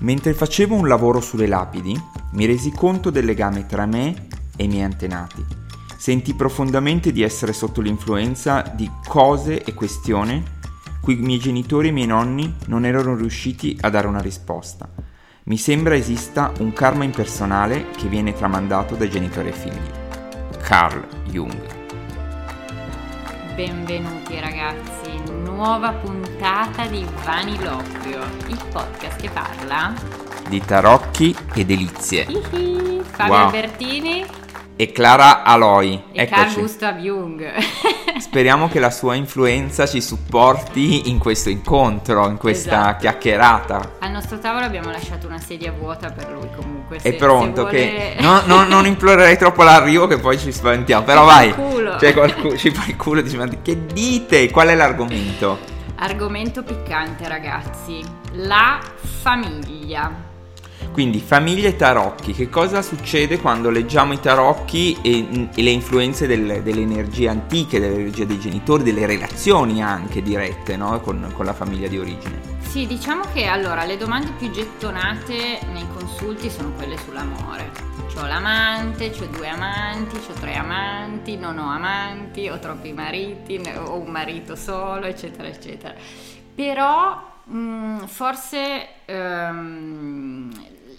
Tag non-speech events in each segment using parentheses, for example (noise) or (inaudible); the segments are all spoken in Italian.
Mentre facevo un lavoro sulle lapidi, mi resi conto del legame tra me e i miei antenati. Senti profondamente di essere sotto l'influenza di cose e questioni cui i miei genitori e i miei nonni non erano riusciti a dare una risposta. Mi sembra esista un karma impersonale che viene tramandato dai genitori ai figli. Carl Jung. Benvenuti ragazzi, nuova puntata di Vaniloquio, il podcast che parla di tarocchi e delizie. Ihi, Fabio wow. Albertini e Clara Aloy. E Eccoci. Carl Gustav Jung. (laughs) Speriamo che la sua influenza ci supporti in questo incontro, in questa esatto. chiacchierata. Al nostro tavolo abbiamo lasciato una sedia vuota per lui comunque. Se, È pronto, vuole... che (laughs) no, no, non implorerei troppo l'arrivo che poi ci spaventiamo, però vai. Culo. Cioè, qualcuno, (laughs) ci fa il culo e dice, ma che dite? Qual è l'argomento? Argomento piccante ragazzi, la famiglia. Quindi famiglie tarocchi, che cosa succede quando leggiamo i tarocchi e, e le influenze del, delle energie antiche, delle energie dei genitori, delle relazioni anche dirette no? con, con la famiglia di origine? Sì, diciamo che allora le domande più gettonate nei consulti sono quelle sull'amore. C'ho l'amante, c'ho due amanti, c'ho tre amanti, non ho amanti, ho troppi mariti, ho un marito solo, eccetera, eccetera. Però mh, mm, forse um,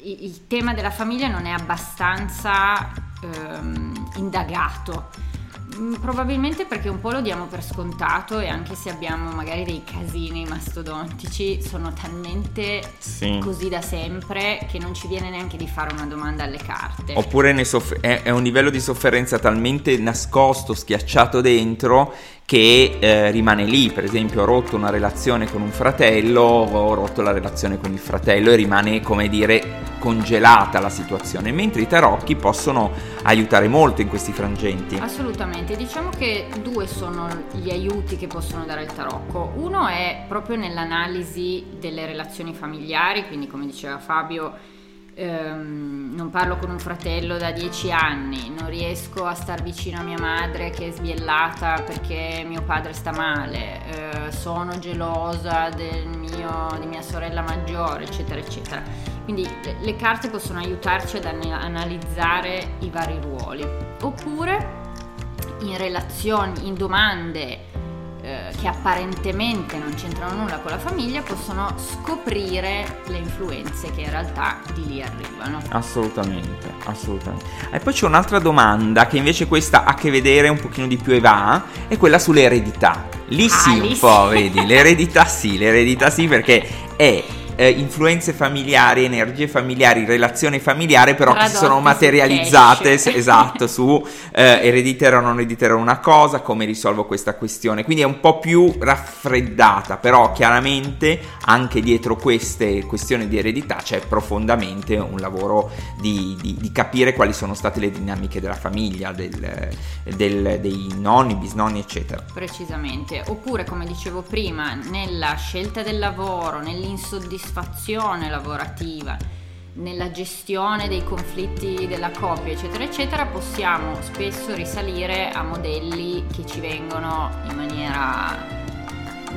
il tema della famiglia non è abbastanza ehm, indagato. Mm, probabilmente perché un po' lo diamo per scontato e anche se abbiamo magari dei casini mastodontici sono talmente sì. così da sempre che non ci viene neanche di fare una domanda alle carte. Oppure soff- è, è un livello di sofferenza talmente nascosto, schiacciato dentro che eh, rimane lì, per esempio ho rotto una relazione con un fratello, ho rotto la relazione con il fratello e rimane come dire congelata la situazione, mentre i tarocchi possono aiutare molto in questi frangenti. Assolutamente, diciamo che due sono gli aiuti che possono dare il tarocco. Uno è proprio nell'analisi delle relazioni familiari, quindi come diceva Fabio, ehm, non parlo con un fratello da dieci anni, non riesco a star vicino a mia madre che è sbiellata perché mio padre sta male, eh, sono gelosa mio, di mia sorella maggiore, eccetera, eccetera. Quindi le carte possono aiutarci ad analizzare i vari ruoli. Oppure in relazioni, in domande eh, che apparentemente non c'entrano nulla con la famiglia possono scoprire le influenze che in realtà di lì arrivano. Assolutamente, assolutamente. E poi c'è un'altra domanda che invece questa ha a che vedere un pochino di più e va, è quella sull'eredità. Lì ah, sì, lì un po', vedi, l'eredità sì, l'eredità sì perché è eh, influenze familiari, energie familiari, relazione familiare, però Tradotti che si sono materializzate, s- esatto, su eh, ereditera o non ereditera una cosa, come risolvo questa questione. Quindi è un po' più raffreddata, però chiaramente anche dietro queste questioni di eredità c'è profondamente un lavoro di, di, di capire quali sono state le dinamiche della famiglia, del, del, dei nonni, bisnonni, eccetera. Precisamente. Oppure, come dicevo prima, nella scelta del lavoro, nell'insoddisfazione, soddisfazione lavorativa, nella gestione dei conflitti della coppia, eccetera, eccetera, possiamo spesso risalire a modelli che ci vengono in maniera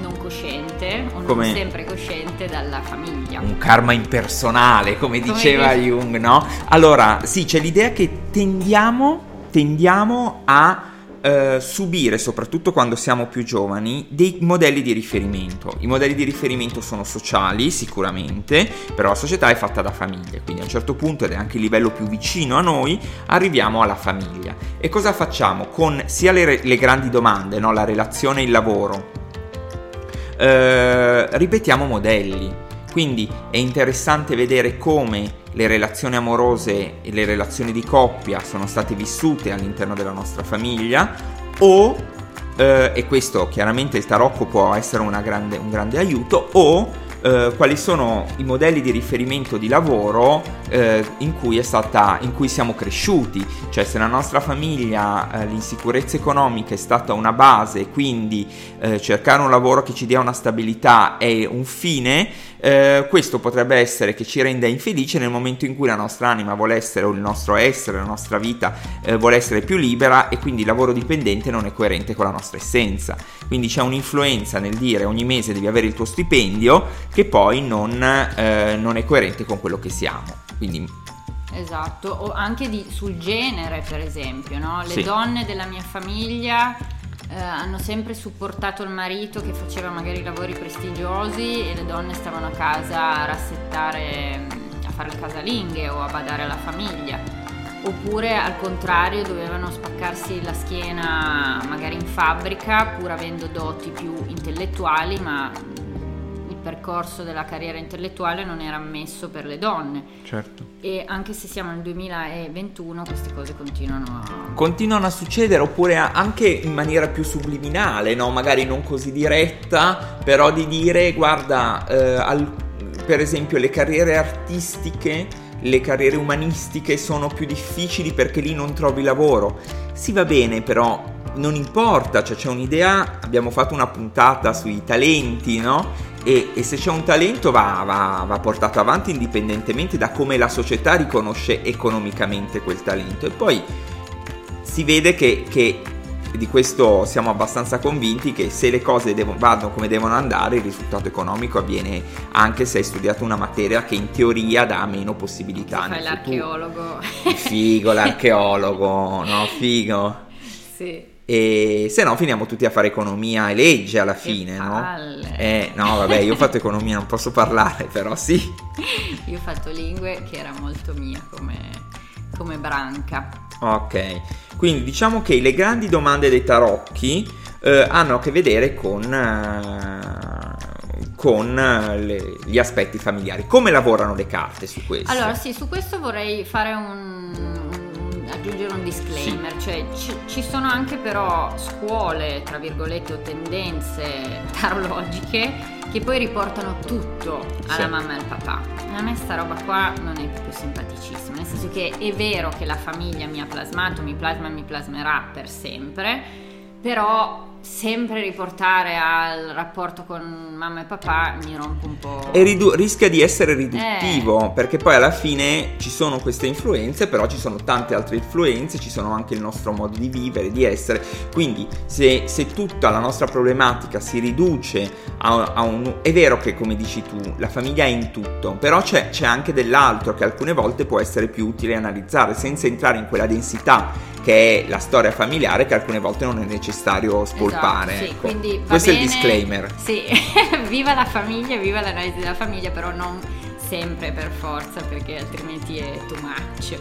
non cosciente o come non sempre cosciente dalla famiglia. Un karma impersonale, come, come diceva dice... Jung, no? Allora, sì, c'è l'idea che tendiamo, tendiamo a eh, subire, soprattutto quando siamo più giovani, dei modelli di riferimento. I modelli di riferimento sono sociali, sicuramente, però la società è fatta da famiglie, quindi a un certo punto, ed è anche il livello più vicino a noi, arriviamo alla famiglia. E cosa facciamo? Con sia le, le grandi domande, no? la relazione e il lavoro, eh, ripetiamo modelli. Quindi è interessante vedere come le relazioni amorose e le relazioni di coppia sono state vissute all'interno della nostra famiglia o, eh, e questo chiaramente il tarocco può essere grande, un grande aiuto, o eh, quali sono i modelli di riferimento di lavoro eh, in, cui stata, in, cui siamo cresciuti, cioè se la nostra famiglia eh, l'insicurezza economica è stata una base, quindi eh, cercare un lavoro che ci dia una stabilità è un fine, eh, questo potrebbe essere che ci renda infelice nel momento in cui la nostra anima vuole essere, o il nostro essere, la nostra vita eh, vuole essere più libera e quindi il lavoro dipendente non è coerente con la nostra essenza. Quindi c'è un'influenza nel dire ogni mese devi avere il tuo stipendio che poi non, eh, non è coerente con quello che siamo. Quindi Esatto, o anche di, sul genere per esempio, no? le sì. donne della mia famiglia eh, hanno sempre supportato il marito che faceva magari lavori prestigiosi e le donne stavano a casa a rassettare, a fare le casalinghe o a badare alla famiglia. Oppure al contrario dovevano spaccarsi la schiena magari in fabbrica pur avendo doti più intellettuali ma percorso della carriera intellettuale non era ammesso per le donne. Certo. E anche se siamo nel 2021 queste cose continuano a... Continuano a succedere oppure anche in maniera più subliminale, no? magari non così diretta, però di dire guarda, eh, al, per esempio le carriere artistiche, le carriere umanistiche sono più difficili perché lì non trovi lavoro. Si va bene però non importa, cioè c'è un'idea, abbiamo fatto una puntata sui talenti, no? E, e, se c'è un talento va, va, va, portato avanti indipendentemente da come la società riconosce economicamente quel talento. E poi si vede che, che di questo siamo abbastanza convinti che se le cose devo, vanno come devono andare il risultato economico avviene anche se hai studiato una materia che in teoria dà meno possibilità. Fai l'archeologo. Figo (laughs) l'archeologo, no? Figo. Sì. E se no finiamo tutti a fare economia e legge alla fine, no? Eh, no, vabbè, io ho fatto economia, non posso parlare, però sì. (laughs) io ho fatto lingue che era molto mia come, come branca. Ok, quindi diciamo che le grandi domande dei tarocchi eh, hanno a che vedere con... Eh, con le, gli aspetti familiari. Come lavorano le carte su questo? Allora, sì, su questo vorrei fare un, aggiungere un disclaimer, sì. cioè ci, ci, sono anche però scuole, tra virgolette, o tendenze (laughs) tarologiche che poi riportano tutto alla sì. mamma e al papà. A me sta roba qua non è più simpaticissima, nel senso che è vero che la famiglia mi ha plasmato, mi plasma e mi plasmerà per sempre, però sempre riportare al rapporto con mamma e papà mi rompe un po'. E ridu- rischia di essere riduttivo, eh. perché poi alla fine ci sono queste influenze, però ci sono tante altre influenze, ci sono anche il nostro modo di vivere, di essere. Quindi se, se tutta la nostra problematica si riduce a, a, un... È vero che come dici tu, la famiglia è in tutto, però c'è, c'è anche dell'altro che alcune volte può essere più utile analizzare senza entrare in quella densità che è la storia familiare che alcune volte non è necessario spolpare. Esatto, sì, ecco. quindi Questo bene, è il disclaimer. Sì, (laughs) viva la famiglia, viva l'analisi della famiglia, però non sempre per forza perché altrimenti è too much.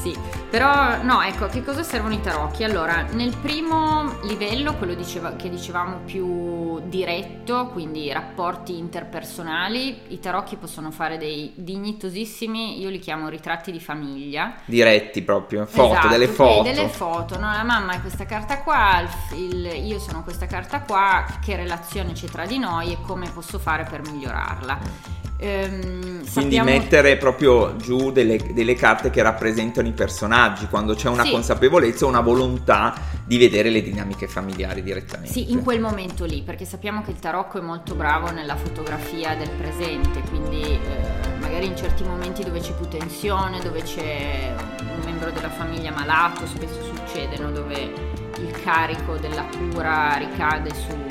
Sì, però no, ecco, che cosa servono i tarocchi? Allora, nel primo livello, quello diceva, che dicevamo più diretto, quindi rapporti interpersonali, i tarocchi possono fare dei dignitosissimi, io li chiamo ritratti di famiglia. Diretti proprio, foto, esatto, delle foto. Delle foto, no? La mamma è questa carta qua, il, il, io sono questa carta qua, che relazione c'è tra di noi e come posso fare per migliorarla. Ehm, Quindi sappiamo... mettere proprio giù delle, delle, carte che rappresentano i personaggi, quando c'è una sì. consapevolezza, una volontà di vedere le dinamiche familiari direttamente. Sì, in quel momento lì, perché sappiamo che il tarocco è molto bravo nella fotografia del presente, quindi eh, magari in certi momenti dove c'è più tensione, dove c'è un membro della famiglia malato, spesso succede, no? dove il carico della cura ricade su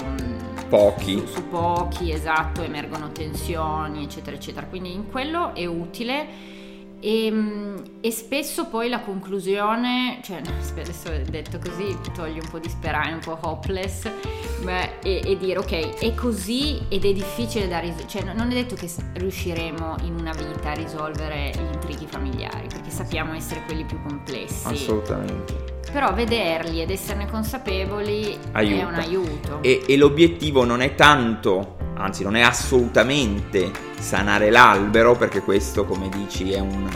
pochi. Su, su, pochi, esatto, emergono tensioni, eccetera, eccetera. Quindi in quello è utile. E, ehm, e, spesso poi la conclusione, cioè adesso detto così toglie un po' di speranza, un po' hopeless, beh, e, e, dire ok è così ed è difficile da risolvere, cioè non è detto che riusciremo in una vita a risolvere gli intrighi familiari perché sappiamo essere quelli più complessi. Assolutamente però vederli ed esserne consapevoli Aiuta. è un aiuto. E, e l'obiettivo non è tanto, anzi non è assolutamente sanare l'albero, perché questo, come dici, è, un,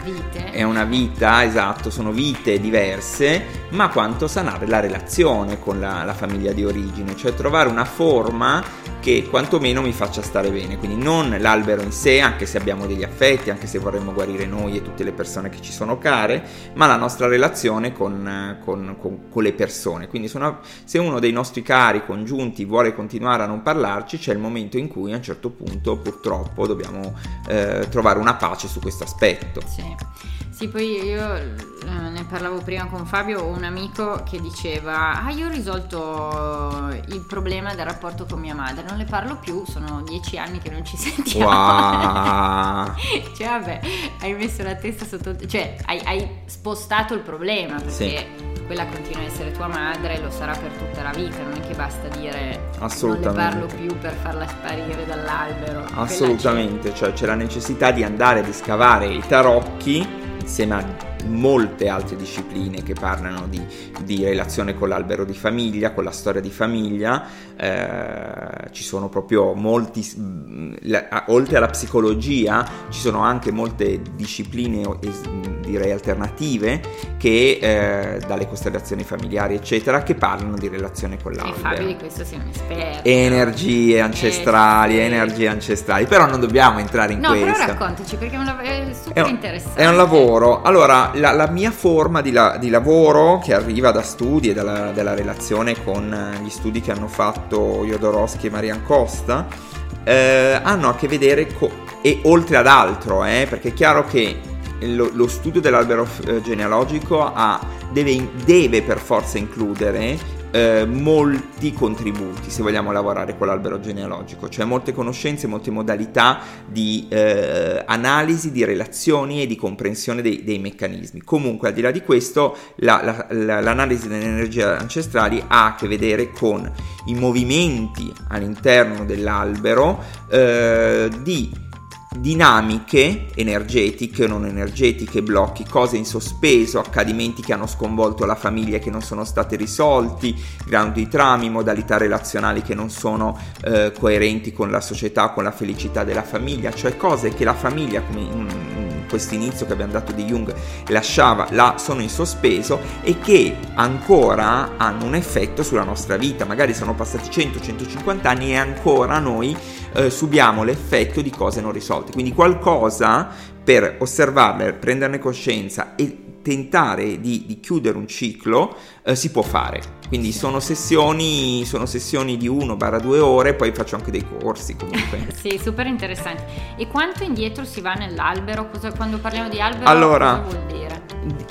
è, una vita, esatto, sono vite diverse, ma quanto sanare la relazione con la, la famiglia di origine, cioè trovare una forma che quantomeno mi faccia stare bene. Quindi non l'albero in sé, anche se abbiamo degli affetti, anche se vorremmo guarire noi e tutte le persone che ci sono care, ma la nostra relazione con, con, con, con le persone. Quindi una, se uno dei nostri cari congiunti vuole continuare a non parlarci, c'è il momento in cui a un certo punto purtroppo dobbiamo possiamo eh, trovare una pace su questo aspetto. Sì. Sì, poi io eh, ne parlavo prima con Fabio, ho un amico che diceva, ah io ho risolto il problema del rapporto con mia madre, non le parlo più, sono dieci anni che non ci (laughs) sentiamo. Wow. cioè vabbè, hai messo la testa sotto, cioè hai, hai spostato il problema perché... Sì quella continua a essere tua madre, lo sarà per tutta la vita, non è che basta dire non ne parlo più per farla sparire dall'albero. Assolutamente, cioè c'è la necessità di andare a scavare i tarocchi insieme a molte altre discipline che parlano di, di, relazione con l'albero di famiglia, con la storia di famiglia, eh, ci sono proprio molti, la, oltre alla psicologia, ci sono anche molte discipline, direi alternative, che eh, dalle costellazioni familiari, eccetera, che parlano di relazione con l'albero. E Fabio di questo sei un esperto. Energie ancestrali, eh, energie ancestrali, però non dobbiamo entrare in no, questo. No, però raccontaci perché è, un, è super è un, interessante. È un lavoro, allora la, la mia forma di, la, di, lavoro che arriva da studi e dalla, dalla, relazione con gli studi che hanno fatto Jodorowsky e Marian Costa eh, hanno a che vedere con, e oltre ad altro, eh, perché è chiaro che lo, lo studio dell'albero eh, genealogico ha, deve, deve per forza includere eh, molti contributi se vogliamo lavorare con l'albero genealogico, cioè molte conoscenze, molte modalità di eh, analisi, di relazioni e di comprensione dei, dei, meccanismi. Comunque, al di là di questo, la, la, la, l'analisi delle energie ancestrali ha a che vedere con i movimenti all'interno dell'albero eh, di dinamiche energetiche o non energetiche, blocchi, cose in sospeso, accadimenti che hanno sconvolto la famiglia e che non sono stati risolti, grandi di trami, modalità relazionali che non sono eh, coerenti con la società, con la felicità della famiglia, cioè cose che la famiglia, come in questo inizio che abbiamo dato di Jung, lasciava là, sono in sospeso e che ancora hanno un effetto sulla nostra vita, magari sono passati 100-150 anni e ancora noi eh, subiamo l'effetto di cose non risolte. Quindi qualcosa per osservarle, prenderne coscienza e tentare di, di chiudere un ciclo eh, si può fare. Quindi sono sessioni, sono sessioni di 1-2 ore, poi faccio anche dei corsi comunque. (laughs) sì, super interessante. E quanto indietro si va nell'albero? Cosa, quando parliamo di albero allora, cosa vuol dire?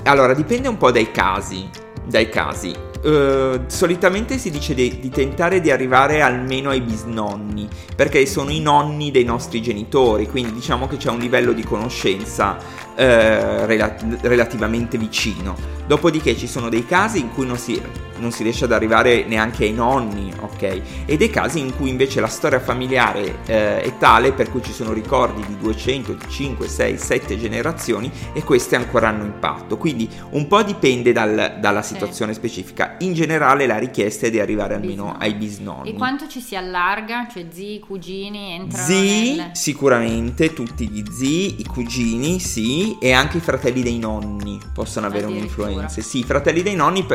Allora, dipende un po' dai casi. Dai casi. Uh, solitamente si dice di, di, tentare di arrivare almeno ai bisnonni, perché sono i nonni dei nostri genitori, quindi diciamo che c'è un livello di conoscenza uh, rela- relativamente vicino. Dopodiché ci sono dei casi in cui non si, non si, riesce ad arrivare neanche ai nonni, ok? E dei casi in cui invece la storia familiare eh, è tale per cui ci sono ricordi di 200, di 5, 6, 7 generazioni e queste ancora hanno impatto. Quindi un po' dipende dal, dalla situazione sì. In generale la richiesta è di arrivare almeno bisnonni. ai bisnonni. E quanto ci si allarga? Cioè zii, cugini entrano Zii, nel... sicuramente tutti gli zii, i cugini, sì, e anche i fratelli dei nonni possono avere un'influenza. Sì, fratelli dei nonni,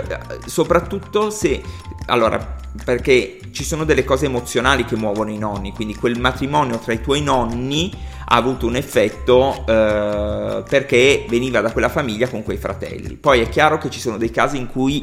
soprattutto se... Allora, perché ci sono delle cose emozionali che muovono i nonni, quindi quel matrimonio tra i tuoi nonni ha avuto un effetto eh, perché veniva da quella famiglia con quei fratelli. Poi è chiaro che ci sono dei casi in cui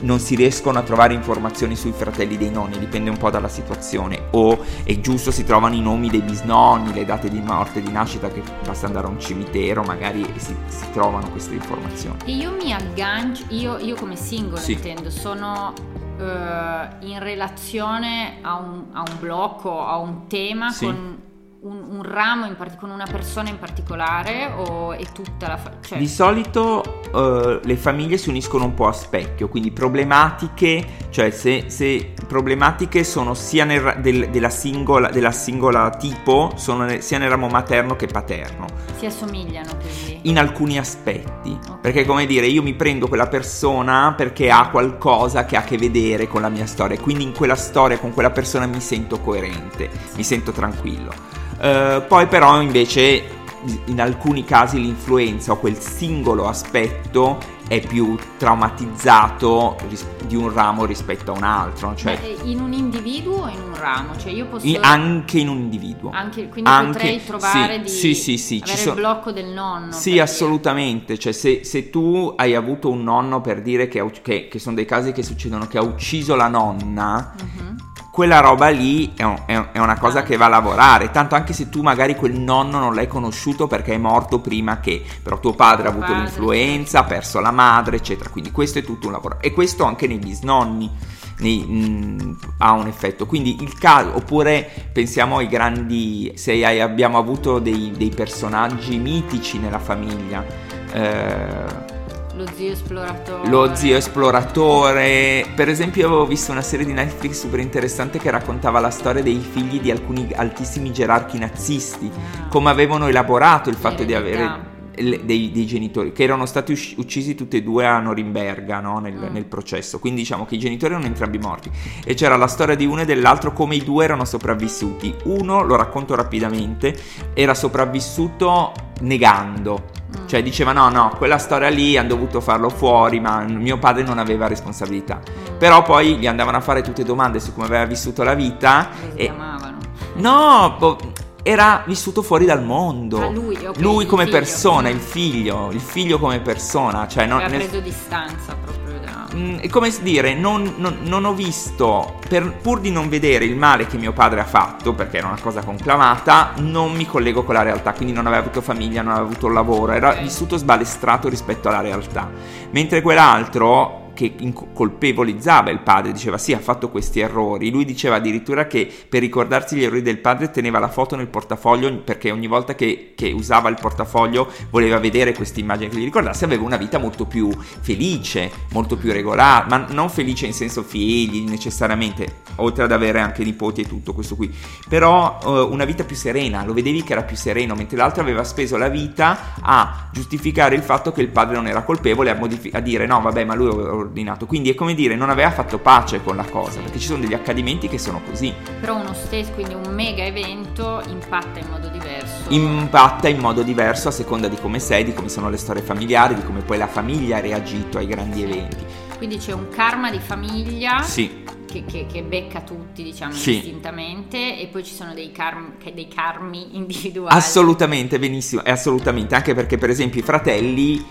non si riescono a trovare informazioni sui fratelli dei nonni, dipende un po' dalla situazione, o è giusto si trovano i nomi dei bisnonni, le date di morte di nascita, che basta andare a un cimitero magari si, si trovano queste informazioni. E io mi aggancio, io, io come singolo sì. intendo, sono in relazione a un, a un, blocco, a un tema sì. con un, un ramo in part- con una persona in particolare o è tutta la famiglia? Cioè... Di solito uh, le famiglie si uniscono un po' a specchio, quindi problematiche, cioè se, se problematiche sono sia nel, del, della, singola, della, singola, tipo, sono sia nel ramo materno che paterno. Si assomigliano quindi? In alcuni aspetti, perché come dire io mi prendo quella persona perché ha qualcosa che ha a che vedere con la mia storia, quindi in quella storia con quella persona mi sento coerente, mi sento tranquillo. Uh, poi però invece in alcuni casi l'influenza o quel singolo aspetto è più traumatizzato ris- di un ramo rispetto a un altro. Cioè Beh, in un individuo o in un ramo? Cioè io posso... In, anche in un individuo. Anche, quindi anche, potrei trovare sì, di sì, sì, sì, avere so- il blocco del nonno. Sì, assolutamente. Cioè se, se, tu hai avuto un nonno per dire che, che, che, sono dei casi che succedono che ha ucciso la nonna... Uh-huh quella roba lì è, un, è, una cosa che va a lavorare. Tanto anche se tu magari quel nonno non l'hai conosciuto perché è morto prima che, però tuo padre ha avuto padre. l'influenza, ha perso la madre, eccetera. Quindi questo è tutto un lavoro. E questo anche nei bisnonni. Nei, mh, ha un effetto quindi il caso oppure pensiamo ai grandi se hai, abbiamo avuto dei, dei personaggi mitici nella famiglia eh, lo zio esploratore. Lo zio esploratore. Per esempio, avevo visto una serie di Netflix super interessante che raccontava la storia dei figli di alcuni altissimi gerarchi nazisti. Ah. Come avevano elaborato il fatto di avere. Dei, dei, genitori che erano stati uccisi tutti e due a Norimberga no? nel, mm. nel, processo quindi diciamo che i genitori erano entrambi morti e c'era la storia di uno e dell'altro come i due erano sopravvissuti uno lo racconto rapidamente era sopravvissuto negando Mm. Cioè diceva no, no, quella storia lì hanno dovuto farlo fuori, ma mio padre non aveva responsabilità. Mm. Però poi gli andavano a fare tutte domande su come aveva vissuto la vita. Lo e... chiamavano. No, po- era vissuto fuori dal mondo. Ah, lui, okay, lui come persona, il figlio, il figlio come persona. Cioè, non, Aveva preso distanza proprio mh, mm, come dire, non, non, non ho visto, per, pur di non vedere il male che mio padre ha fatto, perché era una cosa conclamata, non mi collego con la realtà, quindi non aveva avuto famiglia, non aveva avuto lavoro, era vissuto sbalestrato rispetto alla realtà. Mentre quell'altro che colpevolizzava il padre, diceva sì ha fatto questi errori, lui diceva addirittura che per ricordarsi gli errori del padre teneva la foto nel portafoglio perché ogni volta che, che usava il portafoglio voleva vedere questa immagine che gli ricordasse, aveva una vita molto più felice, molto più regolare, ma non felice in senso figli necessariamente, oltre ad avere anche nipoti e tutto questo qui, però uh, una vita più serena, lo vedevi che era più sereno, mentre l'altro aveva speso la vita a giustificare il fatto che il padre non era colpevole, a, modifi- a dire no vabbè ma lui ordinato. Quindi è come dire, non aveva fatto pace con la cosa, perché ci sono degli accadimenti che sono così. Però uno stesso, quindi un mega evento, impatta in modo diverso. Impatta in modo diverso a seconda di come sei, di come sono le storie familiari, di come poi la famiglia ha reagito ai grandi eventi. Quindi c'è un karma di famiglia. Sì. Che, che, che, becca tutti, diciamo, sì. distintamente, e poi ci sono dei, karm, dei karmi (laughs) individuali. Assolutamente, benissimo, assolutamente, anche perché per esempio i fratelli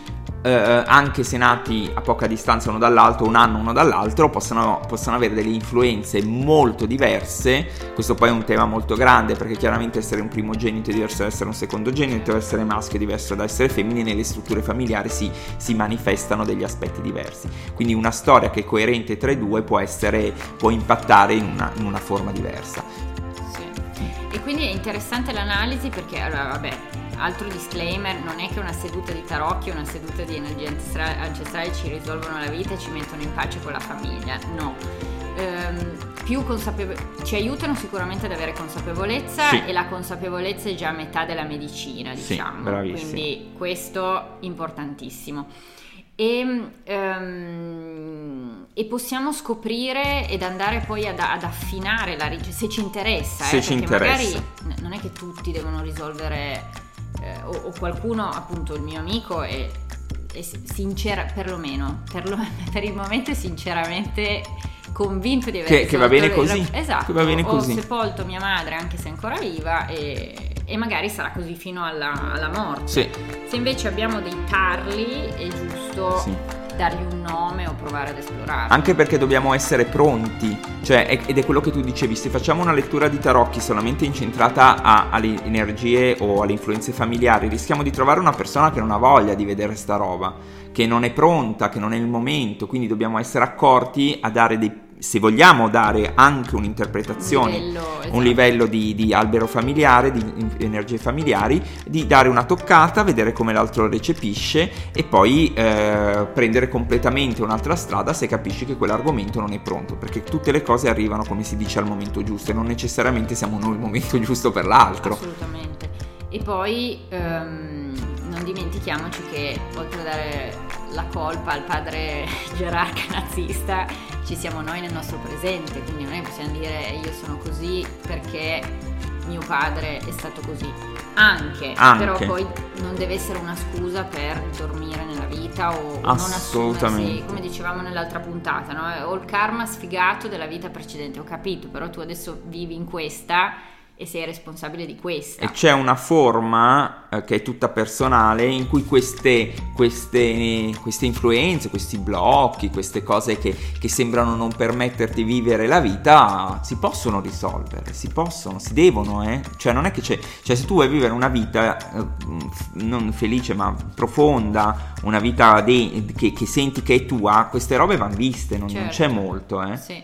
eh, anche se nati a poca distanza uno dall'altro, un anno uno dall'altro, possono, possono, avere delle influenze molto diverse. Questo poi è un tema molto grande perché chiaramente essere un primogenito è diverso da essere un secondogenito, essere maschio è diverso da essere femmine, nelle strutture familiari si, si manifestano degli aspetti diversi. Quindi una storia che è coerente tra i due può, essere, può impattare in una, in una forma diversa. E quindi è interessante l'analisi perché, allora, vabbè, altro disclaimer, non è che una seduta di tarocchi o una seduta di energie ancestrali ci risolvono la vita e ci mettono in pace con la famiglia, no. Ehm, più consapevo- ci aiutano sicuramente ad avere consapevolezza sì. e la consapevolezza è già metà della medicina, diciamo. Sì, Quindi questo importantissimo. E, um, e, possiamo scoprire ed andare poi ad, ad affinare la ricerca se ci interessa, se eh, ci interessa. magari non è che tutti devono risolvere eh, o, o, qualcuno, appunto il mio amico è, è sincera, perlomeno, per, lo, (laughs) per il momento è sinceramente convinto di aver che, che va bene così esatto che va bene così. ho sepolto mia madre anche se è ancora viva e, e magari sarà così fino alla, alla morte sì. se invece abbiamo dei tarli è giusto sì dargli un nome o provare ad esplorare. Anche perché dobbiamo essere pronti, cioè, ed è quello che tu dicevi, se facciamo una lettura di tarocchi solamente incentrata a, alle energie o alle influenze familiari, rischiamo di trovare una persona che non ha voglia di vedere sta roba, che non è pronta, che non è il momento, quindi dobbiamo essere accorti a dare dei se vogliamo dare anche un'interpretazione, un livello, esatto. un livello di, di, albero familiare, di energie familiari, di dare una toccata, vedere come l'altro recepisce e poi eh, prendere completamente un'altra strada se capisci che quell'argomento non è pronto, perché tutte le cose arrivano come si dice al momento giusto e non necessariamente siamo noi il momento (laughs) giusto per l'altro. Assolutamente. E poi um, non dimentichiamoci che oltre a dare la colpa al padre (laughs) gerarca nazista ci siamo noi nel nostro presente, quindi noi possiamo dire io sono così perché mio padre è stato così. Anche, Anche. però poi non deve essere una scusa per dormire nella vita o, o non assumersi, come dicevamo nell'altra puntata, no? ho il karma sfigato della vita precedente, ho capito, però tu adesso vivi in questa e sei responsabile di questa. E c'è una forma eh, che è tutta personale in cui queste, queste, queste influenze, questi blocchi, queste cose che, che, sembrano non permetterti di vivere la vita si possono risolvere, si possono, si devono, eh? Cioè non è che c'è, cioè se tu vuoi vivere una vita eh, non felice ma profonda, una vita de- che, che, senti che è tua, queste robe vanno viste, non, certo. non c'è molto, eh? Sì.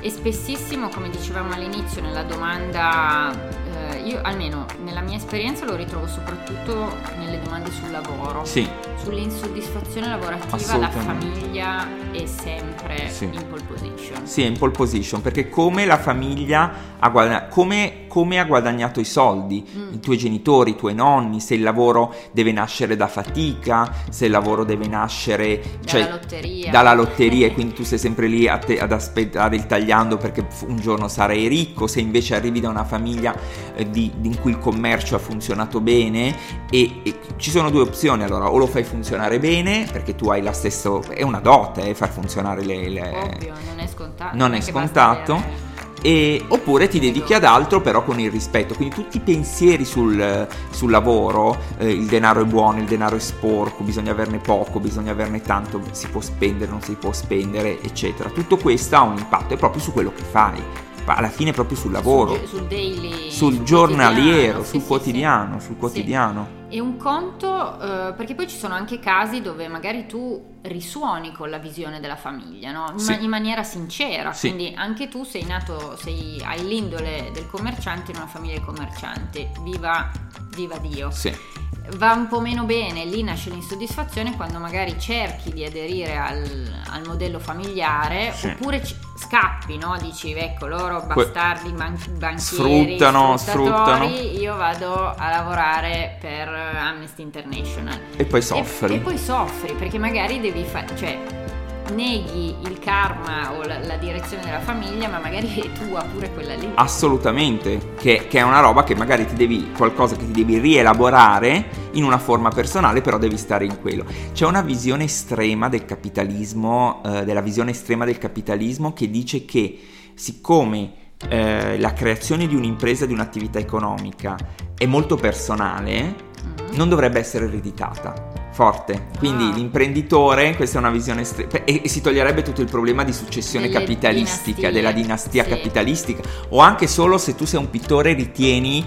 E spessissimo, come dicevamo all'inizio nella domanda eh, io almeno nella mia esperienza lo ritrovo soprattutto nelle domande sul lavoro. Sì. Sull'insoddisfazione lavorativa la famiglia è sempre sì. in pole position. Sì, è in pole position perché come la famiglia ha guadagnato, come, come, ha guadagnato i soldi, mm. i tuoi genitori, i tuoi nonni, se il lavoro deve nascere da fatica, se il lavoro deve nascere cioè, dalla lotteria, dalla lotteria e quindi tu sei sempre lì te, ad aspettare il tagliando perché un giorno sarai ricco, se invece arrivi da una famiglia eh, di, in cui il commercio ha funzionato bene e, e, ci sono due opzioni allora o lo fai funzionare bene perché tu hai la stessa è una dote eh, far funzionare le, le... Ovvio, non è scontato non è scontato e, oppure ti dedichi ad altro però con il rispetto. Quindi tutti i pensieri sul, sul lavoro eh, il denaro è buono il denaro è sporco bisogna averne poco bisogna averne tanto si può spendere non si può spendere eccetera. Tutto questo ha un impatto è proprio su quello che fai. Alla fine proprio sul lavoro, sul, sul, daily, sul, sul giornaliero, sul sì, quotidiano, sì, sul quotidiano. Sì. E un conto, eh, perché poi ci sono anche casi dove magari tu risuoni con la visione della famiglia, no? in, ma- in maniera sincera, quindi anche tu sei nato, sei, hai l'indole del commerciante in una famiglia di commercianti, viva, viva Dio. Sì va un po' meno bene, lì nasce l'insoddisfazione quando magari cerchi di aderire al, al modello familiare sì. oppure ci, scappi, no? Dici, ecco, loro bastardi ban- banchieri, sfruttano, sfruttano. Io vado a lavorare per Amnesty International. E poi soffri. E, e poi soffri perché magari devi fare, cioè neghi il karma o la, la, direzione della famiglia, ma magari è tua pure quella lì. Assolutamente, che, che, è una roba che magari ti devi, qualcosa che ti devi rielaborare in una forma personale, però devi stare in quello. C'è una visione estrema del capitalismo, eh, della visione estrema del capitalismo che dice che siccome eh, la creazione di un'impresa, di un'attività economica è molto personale, mm-hmm. non dovrebbe essere ereditata forte. Quindi ah. l'imprenditore, questa è una visione estrema, e, e, si toglierebbe tutto il problema di successione Delle capitalistica, dinastie. della dinastia sì. capitalistica, o anche solo se tu sei un pittore ritieni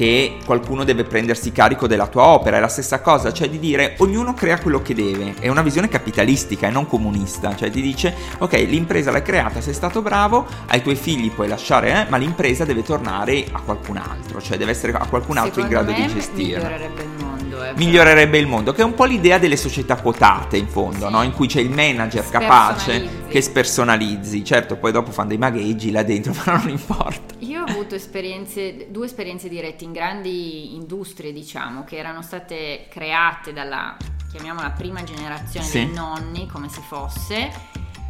che qualcuno deve prendersi carico della tua opera, è la stessa cosa, cioè di dire ognuno crea quello che deve, è una visione capitalistica e non comunista, cioè ti dice ok l'impresa l'hai creata, sei stato bravo, ai tuoi figli puoi lasciare, eh, ma l'impresa deve tornare a qualcun altro, cioè deve essere a qualcun altro Secondo in grado di gestire. Migliorerebbe il mondo. Eh, migliorerebbe il mondo, che è un po' l'idea delle società quotate in fondo, sì. no? in cui c'è il manager capace che spersonalizzi, certo poi dopo fanno dei magheggi là dentro, (laughs) ma non importa. Io ho avuto esperienze, due esperienze dirette in grandi industrie, diciamo, che erano state create dalla, chiamiamola prima generazione sì. dei nonni, come se fosse,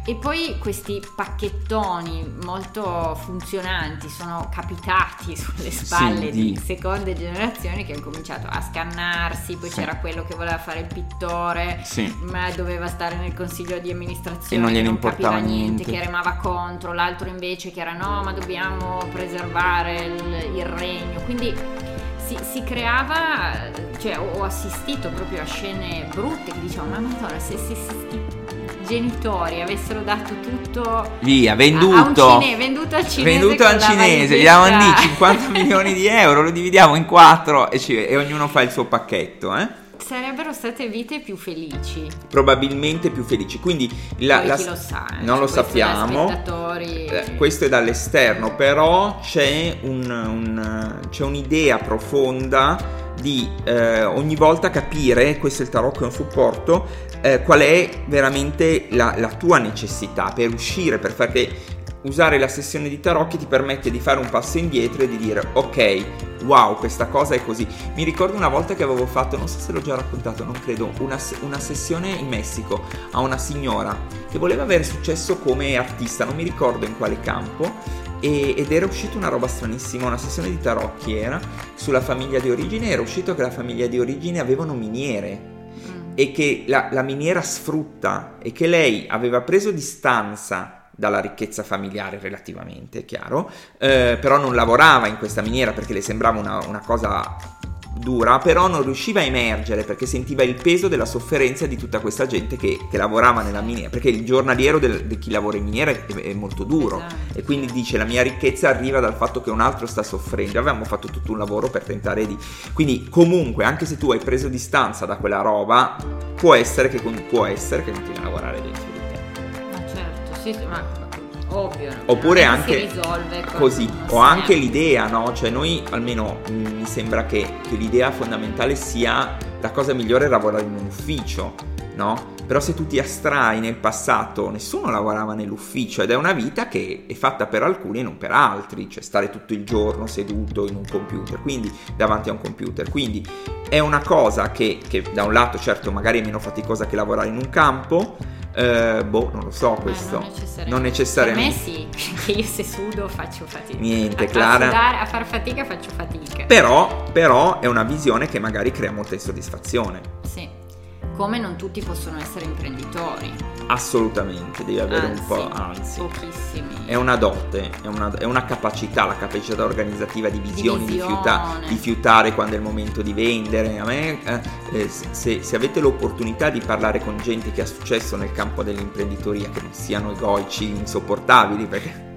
e poi questi pacchettoni molto funzionanti sono capitati (laughs) sulle spalle sì, di... di seconde generazioni che hanno cominciato a scannarsi, poi sì. c'era quello che voleva fare il pittore, sì. ma doveva stare nel consiglio di amministrazione, e non gliene non importava niente, che remava contro, l'altro invece che era no, ma dobbiamo preservare il, il regno. Quindi si, si, creava, cioè ho assistito proprio a scene brutte che dicevano, ma madonna, se, se, se genitori avessero dato tutto via venduto a, cine, venduto al cinese venduto al cinese gli davano lì 50 (laughs) milioni di euro lo dividiamo in quattro e, ci, e ognuno fa il suo pacchetto eh? sarebbero state vite più felici. Probabilmente più felici. Quindi la, la, lo sa, eh? non lo sappiamo. Eh, questo è dall'esterno, però c'è, un, un, c'è un'idea profonda di eh, ogni volta capire, questo è il tarot che è un supporto, eh, qual è veramente la, la, tua necessità per uscire, per far usare la sessione di tarocchi ti permette di fare un passo indietro e di dire ok, wow, questa cosa è così. Mi ricordo una volta che avevo fatto, non so se l'ho già raccontato, non credo, una, una sessione in Messico a una signora che voleva avere successo come artista, non mi ricordo in quale campo, e, ed era uscita una roba stranissima, una sessione di tarocchi era sulla famiglia di origine, era uscito che la famiglia di origine avevano miniere. E che la, la miniera sfrutta e che lei aveva preso distanza dalla ricchezza familiare relativamente, chiaro, eh, però non lavorava in questa miniera perché le sembrava una, una cosa dura, però non riusciva a emergere perché sentiva il peso della sofferenza di tutta questa gente che, che lavorava nella miniera, perché il giornaliero del, di chi lavora in miniera è, è molto duro esatto. e quindi dice la mia ricchezza arriva dal fatto che un altro sta soffrendo, avevamo fatto tutto un lavoro per tentare di... Quindi comunque anche se tu hai preso distanza da quella roba, può essere che, può essere che continui a lavorare dentro di te. Ma certo, sì, sì ma Ovvio, Oppure anche così, o anche l'idea, no? Cioè noi almeno mm, mi sembra che, che, l'idea fondamentale sia la cosa migliore è lavorare in un ufficio, no? Però se tu ti astrai nel passato, nessuno lavorava nell'ufficio ed è una vita che è fatta per alcuni e non per altri, cioè stare tutto il giorno seduto in un computer, quindi davanti a un computer. Quindi è una cosa che, che da un lato certo magari è meno faticosa che lavorare in un campo, eh, boh, non lo so questo. non, necessariamente. non necessariamente. Per me sì, (laughs) che io se sudo faccio fatica. Niente, a Clara. Sudare, a far fatica faccio fatica. Però, però è una visione che magari crea molta insoddisfazione. Sì come non tutti possono essere imprenditori. Assolutamente, devi avere anzi, un po', anzi, pochissimi. È una dote, è una, è una capacità, la capacità organizzativa di visioni, di, di, fiuta, di, fiutare quando è il momento di vendere. A me, eh, eh, se, se, avete l'opportunità di parlare con gente che ha successo nel campo dell'imprenditoria, che non siano egoici insopportabili, perché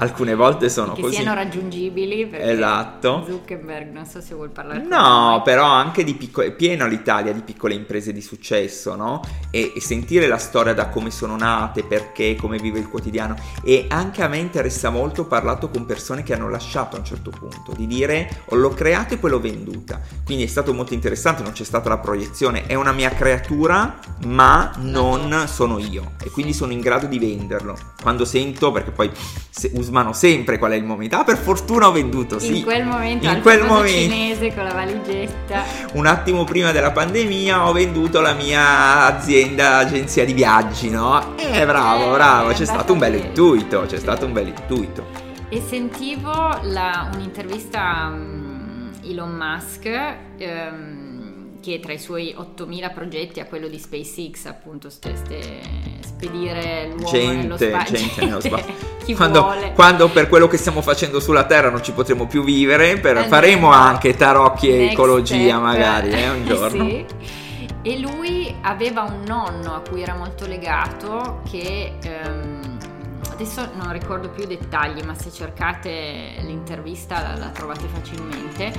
alcune volte sono che così. siano raggiungibili esatto. Zuckerberg non so se vuol parlare no però anche di piccole è piena l'Italia di piccole imprese di successo no? E, e, sentire la storia da come sono nate perché come vive il quotidiano. E anche a me interessa molto ho parlato con persone che hanno lasciato a un certo punto di dire oh, l'ho creata e poi l'ho venduta quindi è stato molto interessante non c'è stata la proiezione. È una mia creatura ma non sono io. E quindi sono in grado di venderlo. Quando sento perché poi se, usmano sempre qual è il momento. Ah, per fortuna ho venduto, sì. In quel momento, in quel momento cinese con la valigetta. Un attimo prima della pandemia ho venduto la mia azienda agenzia di viaggi, no? Eh, bravo, eh, bravo, c'è stato un bel intuito, c'è sì. stato un bel intuito. E sentivo la, un'intervista um, Elon Musk um, che tra i suoi 8000 progetti ha quello di SpaceX, appunto, ste, ste, spedire l'uomo gente, nello spazio. Gente nello spazio. (laughs) quando, quando, per quello che stiamo facendo sulla Terra non ci potremo più vivere, per, faremo anche tarocchi e ecologia step. magari, eh, un (laughs) giorno. sì. E lui aveva un nonno a cui era molto legato che... Um, adesso non ricordo più i dettagli, ma se cercate l'intervista la, la trovate facilmente,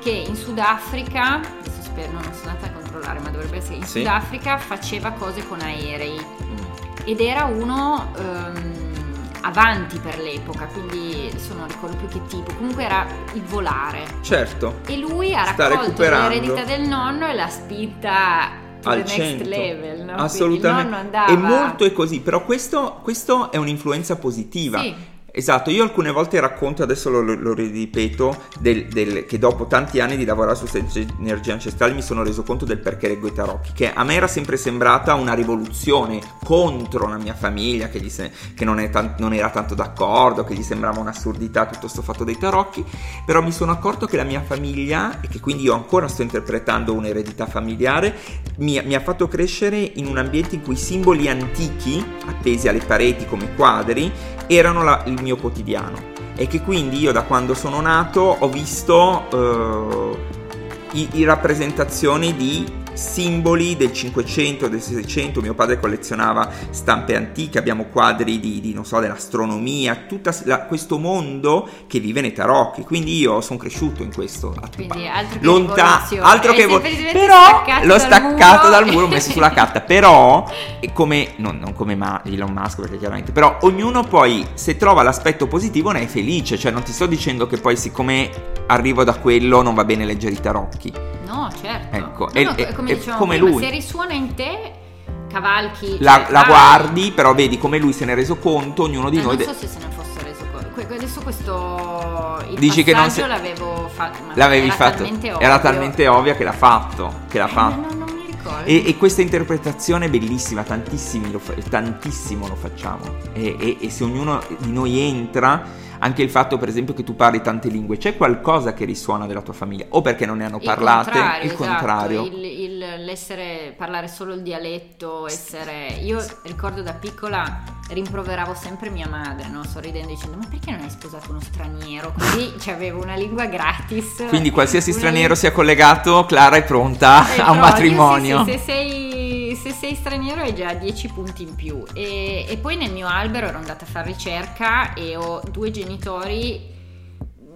che in Sudafrica, adesso spero, non sono andata a controllare, ma dovrebbe essere, in sì. Sudafrica faceva cose con aerei mm. ed era uno... Um, avanti per l'epoca, quindi adesso non ricordo più che tipo, comunque era il volare. Certo. E lui ha raccolto l'eredità del nonno e l'ha spinta al next 100. level, no? Assolutamente. E molto è così, però questo, questo è un'influenza positiva. Sì Esatto, io alcune volte racconto, adesso lo, lo ripeto, del, del, che dopo tanti anni di lavorare su energie ancestrali mi sono reso conto del perché leggo i tarocchi, che a me era sempre sembrata una rivoluzione contro la mia famiglia, che, se, che non, tan- non, era tanto d'accordo, che gli sembrava un'assurdità tutto questo fatto dei tarocchi, però mi sono accorto che la mia famiglia, e che quindi io ancora sto interpretando un'eredità familiare, mi, mi ha fatto crescere in un ambiente in cui i simboli antichi, appesi alle pareti come quadri, erano la, il mio quotidiano. E che quindi io da quando sono nato ho visto uh, i, i rappresentazioni di simboli del 500, del 600, mio padre collezionava stampe antiche, abbiamo quadri di, di non so, dell'astronomia, tutto questo mondo che vive nei tarocchi, quindi io sono cresciuto in questo. Quindi altro che Lonta- altro che vo- però l'ho staccato dal muro, ho messo sulla (laughs) carta, però come, non, non come Ma- Elon Musk perché chiaramente, però ognuno poi se trova l'aspetto positivo ne è felice, cioè non ti sto dicendo che poi siccome arrivo da quello non va bene leggere i tarocchi. No, certo. Ecco, no, no, come, e, come prima, lui. Se risuona in te, cavalchi. La, cioè, la guardi, però vedi come lui se ne è reso conto, ognuno di eh, noi. Non so de- se se ne fosse reso conto. Adesso questo. Il Dici che non se... l'avevo fatto. L'avevi era fatto. Talmente era talmente ovvia che l'ha fatto. Che l'ha eh, fatto. No, non mi ricordo. E, e, questa interpretazione è bellissima, tantissimi lo fa- tantissimo lo facciamo. E, e, e se ognuno di noi entra anche il fatto per esempio che tu parli tante lingue, c'è qualcosa che risuona della tua famiglia o perché non ne hanno parlate? Il contrario, il esatto, contrario. Il, il, l'essere, parlare solo il dialetto, essere... Io ricordo da piccola rimproveravo sempre mia madre, no? sorridendo dicendo ma perché non hai sposato uno straniero? Così (laughs) cioè, avevo una lingua gratis. Quindi qualsiasi straniero lingua... sia collegato, Clara è pronta è a un matrimonio. Sì, sì, se sei se sei straniero hai già 10 punti in più. E, e, poi nel mio albero ero andata a fare ricerca e ho due genitori,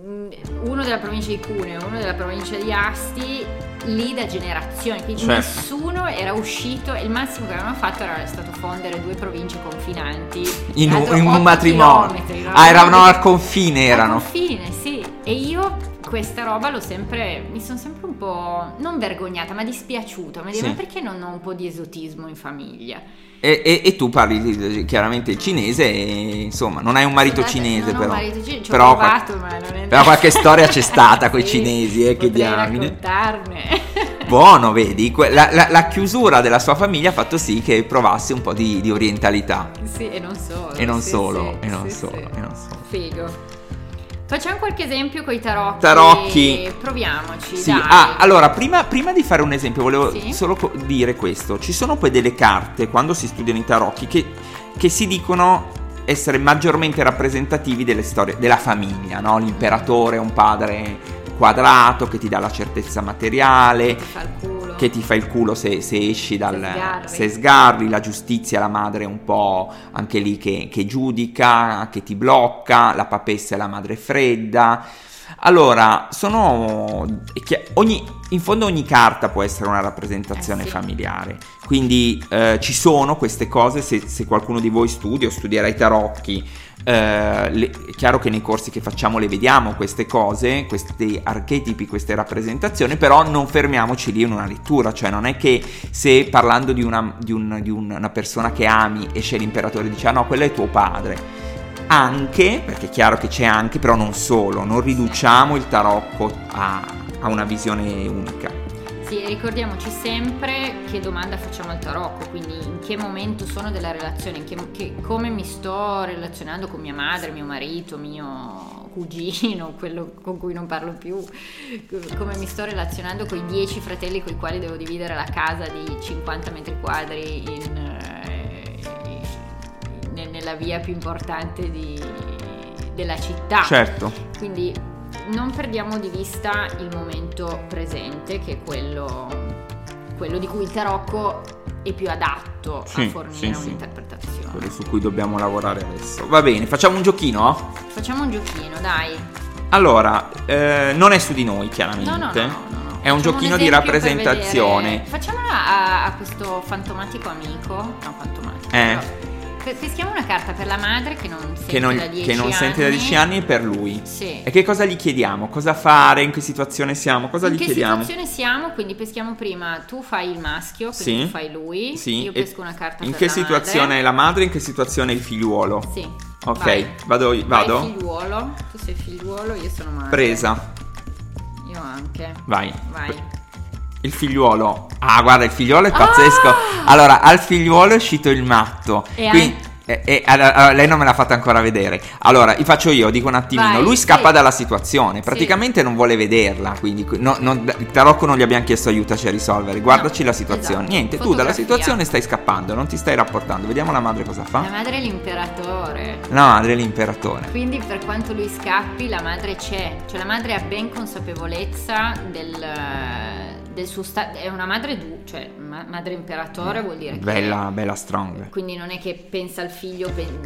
mm, uno della provincia di Cuneo uno della provincia di Asti, lì da generazioni, quindi certo. nessuno era uscito e il massimo che avevano fatto era stato fondere due province confinanti. In, un, in un matrimonio. No? Ah, erano al confine, erano. Al confine, sì. E io questa roba l'ho sempre, mi sono sempre un po' non vergognata, ma dispiaciuta. Dico, sì. ma perché non ho un po' di esotismo in famiglia? E, e, e, tu parli chiaramente il cinese e insomma non hai un marito Scusate, cinese però. Marito cinese, ci però, provato, non è però qualche (laughs) storia c'è stata con i cinesi, eh, che diamine. (laughs) Buono, vedi, la, la, la, chiusura della sua famiglia ha fatto sì che provasse un po' di, di orientalità. Sì, e non solo. E non sì, solo, sì, e non sì, solo, e non solo. Figo. Facciamo qualche esempio con i tarocchi. Tarocchi. Proviamoci. Sì. Ah, allora, prima, prima, di fare un esempio, volevo sì. solo dire questo. Ci sono poi delle carte, quando si studiano i tarocchi, che, che si dicono essere maggiormente rappresentativi delle storie della famiglia, no? L'imperatore è un padre quadrato che ti dà la certezza materiale. Culo, che ti fa il culo se, se esci dal... Se sgarri. se sgarri. la giustizia, la madre è un po' anche lì che, che giudica, che ti blocca, la papessa è la madre fredda. Allora, sono... Ogni, in fondo ogni carta può essere una rappresentazione eh sì. familiare, quindi eh, ci sono queste cose, se, se, qualcuno di voi studia o studierà i tarocchi, eh, le, è chiaro che nei corsi che facciamo le vediamo queste cose, questi archetipi, queste rappresentazioni, però non fermiamoci lì in una lettura, cioè non è che se parlando di una, di un, di una persona che ami esce l'imperatore e dice ah no, quello è tuo padre anche, perché è chiaro che c'è anche, però non solo, non riduciamo il tarocco a, a una visione unica. Sì, ricordiamoci sempre che domanda facciamo al tarocco, quindi in che momento sono della relazione, che, che, come mi sto relazionando con mia madre, mio marito, mio cugino, quello con cui non parlo più, come mi sto relazionando con i dieci fratelli con i quali devo dividere la casa di 50 metri quadri in, eh, in, nella via più importante di, della città. Certo. Quindi non perdiamo di vista il momento presente, che è quello, quello di cui il tarocco è più adatto sì, a fornire sì, un'interpretazione. Sì. Quello su cui dobbiamo lavorare adesso. Va bene, facciamo un giochino? Facciamo un giochino, dai. Allora, eh, non è su di noi, chiaramente. No, no, no. no, no. È un giochino un di rappresentazione. Facciamola a, a, questo fantomatico amico. No, fantomatico. Eh. Però peschiamo una carta per la madre che non sente che non, da 10 che non anni. sente da 10 anni e per lui. Sì. E che cosa gli chiediamo? Cosa fare? In che situazione siamo? Cosa in gli chiediamo? In che situazione siamo? Quindi peschiamo prima, tu fai il maschio, quindi sì. tu fai lui, sì. io pesco una carta in per la In che situazione madre. è la madre? In che situazione è il figliuolo? Sì. Ok, Vai. vado. vado? Vai figliuolo, tu sei figliuolo, io sono madre. Presa. Io anche. Vai. Vai. Il figliuolo. Ah, guarda, il figliuolo è pazzesco. Ah! Allora, al figliuolo è uscito il matto. E quindi, anche e, e, allora, lei non me l'ha fatta ancora vedere. Allora, vi faccio io, dico un attimino. Vai, Lui scappa sì. dalla situazione, praticamente sì. non vuole vederla. Quindi, no, non, Tarocco non gli abbiamo chiesto aiutaci a risolvere. Guardaci no, la situazione. Esatto. Niente, Fotografia. tu dalla situazione stai scappando, non ti stai rapportando. Vediamo la madre cosa fa. La madre è l'imperatore. La madre è l'imperatore. Quindi, per quanto lui scappi, la madre c'è. Cioè, la madre ha ben consapevolezza del del suo stato è una madre du, cioè ma- madre imperatore vuol dire bella, che bella strong quindi non è che pensa al figlio pe-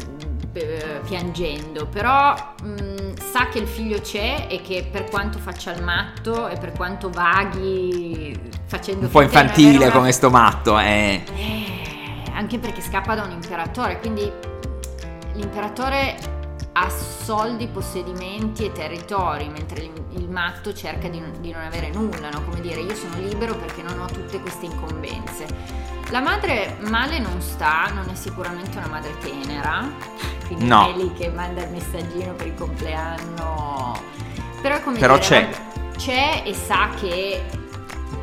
pe- piangendo però mh, sa che il figlio c'è e che per quanto faccia il matto e per quanto vaghi facendo un po' infantile come sto matto eh. eh, anche perché scappa da un imperatore quindi l'imperatore ha soldi, possedimenti e territori, mentre il, matto cerca di, di, non avere nulla, no? come dire io sono libero perché non ho tutte queste incombenze. La madre male non sta, non è sicuramente una madre tenera, quindi no. è lì che manda il messaggino per il compleanno, però come però dire, c'è. c'è e sa che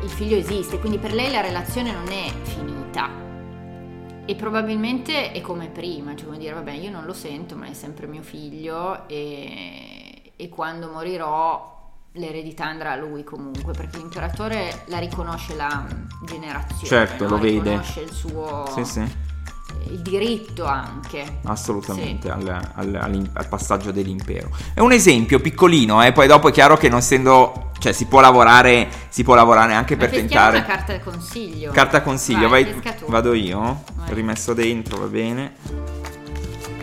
il figlio esiste, quindi per lei la relazione non è finita e probabilmente è come prima, cioè vuol dire, vabbè, io non lo sento, ma è sempre mio figlio e, e quando morirò l'eredità andrà a lui comunque, perché l'imperatore la riconosce la generazione. Certo, no? lo vede. Riconosce il suo... Sì, sì il diritto anche. Assolutamente, sì. al, al, al, passaggio dell'impero. È un esempio piccolino, eh? poi dopo è chiaro che non essendo... Cioè si può lavorare, si può lavorare anche Ma per tentare... una carta consiglio. Carta consiglio, vai, vai vado io, vai. rimesso dentro, va bene.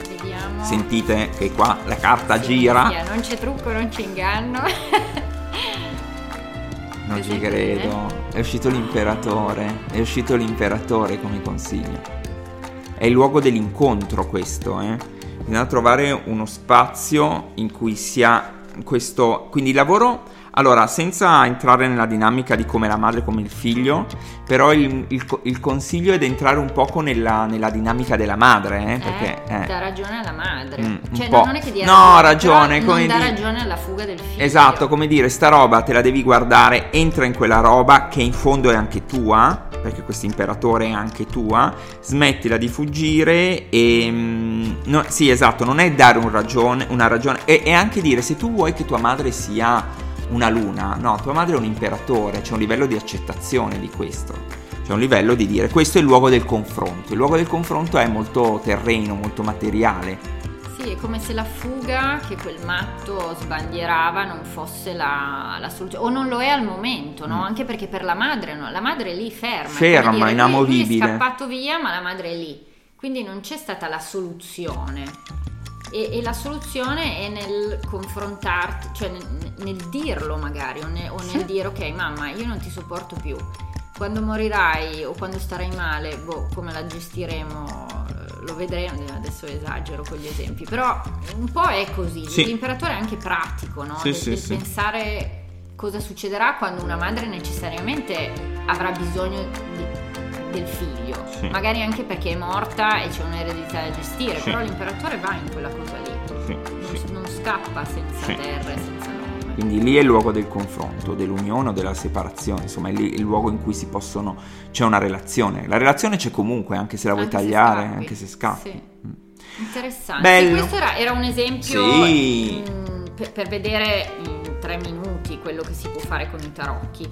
Vediamo. Sentite che qua la carta sì, gira. Via, non c'è trucco, non c'è inganno. (laughs) non ci credo. È uscito l'imperatore. È uscito l'imperatore come consiglio è il luogo dell'incontro questo, eh? bisogna trovare uno spazio in cui sia questo, quindi il lavoro allora, senza entrare nella dinamica di come la madre come il figlio, però il, il, il consiglio è di entrare un poco nella, nella dinamica della madre, eh, perché... Eh, eh. dà ragione alla madre. Mm, cioè, non è che dia No, ragione, come non dà ragione alla fuga del figlio. Esatto, come dire, sta roba te la devi guardare, entra in quella roba che in fondo è anche tua, perché questo imperatore è anche tua, smettila di fuggire e... Mm, no, sì, esatto, non è dare un ragione, una ragione, è, è anche dire se tu vuoi che tua madre sia una luna, no, tua madre è un imperatore, c'è un livello di accettazione di questo, c'è un livello di dire questo è il luogo del confronto, il luogo del confronto è molto terreno, molto materiale. Sì, è come se la fuga che quel matto sbandierava non fosse la, la soluzione, o non lo è al momento, no? Mm. Anche perché per la madre, no? la madre è lì ferma. Ferma, dire, inamovibile. Lui, lui è scappato via, ma la madre è lì. Quindi non c'è stata la soluzione. E, e, la soluzione è nel confrontarti, cioè nel, nel dirlo magari, o, ne, o nel dire ok mamma io non ti sopporto più, quando morirai o quando starai male, boh, come la gestiremo lo vedremo, adesso esagero con gli esempi, però un po' è così, sì. l'imperatore è anche pratico, no? Sì, sì, del pensare cosa succederà quando una madre necessariamente avrà bisogno di, del figlio, sì. magari anche perché è morta e c'è un'eredità da gestire, sì. però l'imperatore va in quella cosa lì, sì. Non, non, scappa senza terra e senza nome. Quindi lì è il luogo del confronto, dell'unione o della separazione, insomma è lì il luogo in cui si possono, c'è una relazione. La relazione c'è comunque, anche se la vuoi anche tagliare, se anche se scappi. Mm. Interessante. Bello. questo era, era, un esempio mh, mm, per, per, vedere in tre minuti quello che si può fare con i tarocchi.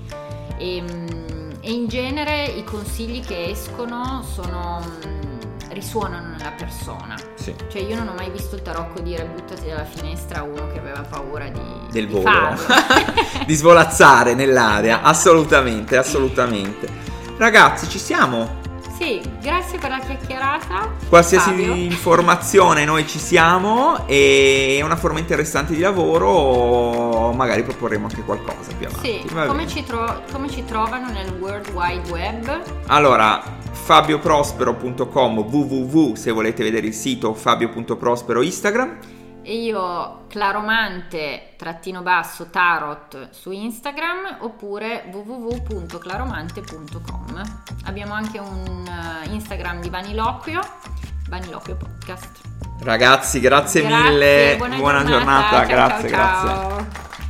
E, mh, mm, e in genere i consigli che escono sono mm, risuonano nella persona. Sì. Cioè io non ho mai visto il tarocco dire buttati dalla finestra a uno che aveva paura di del di volo, (laughs) di svolazzare nell'aria, assolutamente, assolutamente. Ragazzi, ci siamo. Sì, grazie per la chiacchierata. Qualsiasi Fabio. informazione noi ci siamo e è una forma interessante di lavoro, magari proporremo anche qualcosa più avanti. Sì, come ci, tro- come ci, trovano nel World Wide Web? Allora, fabioprospero.com www se volete vedere il sito fabio.prospero Instagram e io claromante trattino basso tarot su Instagram oppure www.claromante.com abbiamo anche un eh, Instagram di Vaniloquio Vaniloquio Podcast. Ragazzi grazie, grazie mille. buona, buona giornata, giornata. Ciao, grazie ciao, grazie